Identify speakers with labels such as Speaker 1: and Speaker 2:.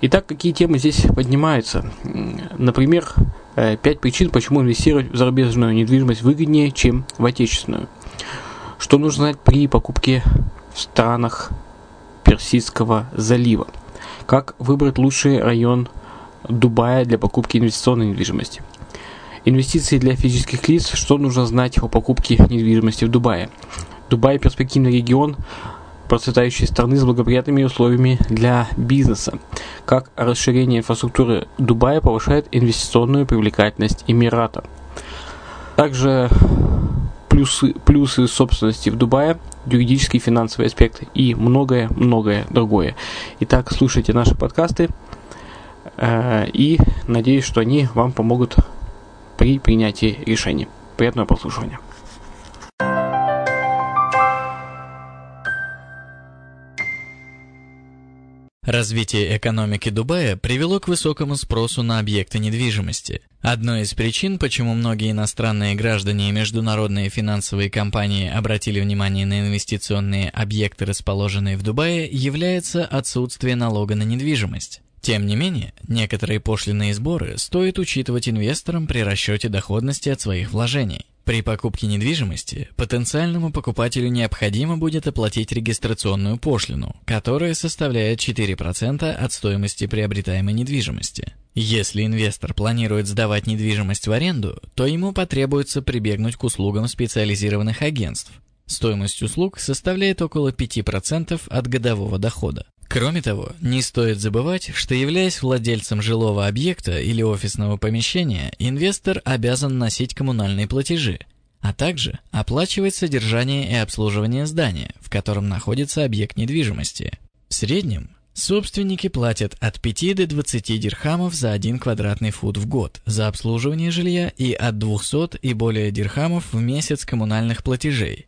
Speaker 1: Итак, какие темы здесь поднимаются? Например, пять причин, почему инвестировать в зарубежную недвижимость выгоднее, чем в отечественную. Что нужно знать при покупке в странах Персидского залива? Как выбрать лучший район Дубая для покупки инвестиционной недвижимости? Инвестиции для физических лиц. Что нужно знать о покупке недвижимости в Дубае? Дубай – перспективный регион процветающей страны с благоприятными условиями для бизнеса. Как расширение инфраструктуры Дубая повышает инвестиционную привлекательность Эмирата. Также плюсы, плюсы собственности в Дубае, юридический финансовый аспект и многое-многое другое. Итак, слушайте наши подкасты э, и надеюсь, что они вам помогут при принятии решений. Приятного прослушивания.
Speaker 2: Развитие экономики Дубая привело к высокому спросу на объекты недвижимости. Одной из причин, почему многие иностранные граждане и международные финансовые компании обратили внимание на инвестиционные объекты, расположенные в Дубае, является отсутствие налога на недвижимость. Тем не менее, некоторые пошлиные сборы стоит учитывать инвесторам при расчете доходности от своих вложений. При покупке недвижимости потенциальному покупателю необходимо будет оплатить регистрационную пошлину, которая составляет 4% от стоимости приобретаемой недвижимости. Если инвестор планирует сдавать недвижимость в аренду, то ему потребуется прибегнуть к услугам специализированных агентств. Стоимость услуг составляет около 5% от годового дохода. Кроме того, не стоит забывать, что являясь владельцем жилого объекта или офисного помещения, инвестор обязан носить коммунальные платежи, а также оплачивать содержание и обслуживание здания, в котором находится объект недвижимости. В среднем собственники платят от 5 до 20 дирхамов за 1 квадратный фут в год за обслуживание жилья и от 200 и более дирхамов в месяц коммунальных платежей,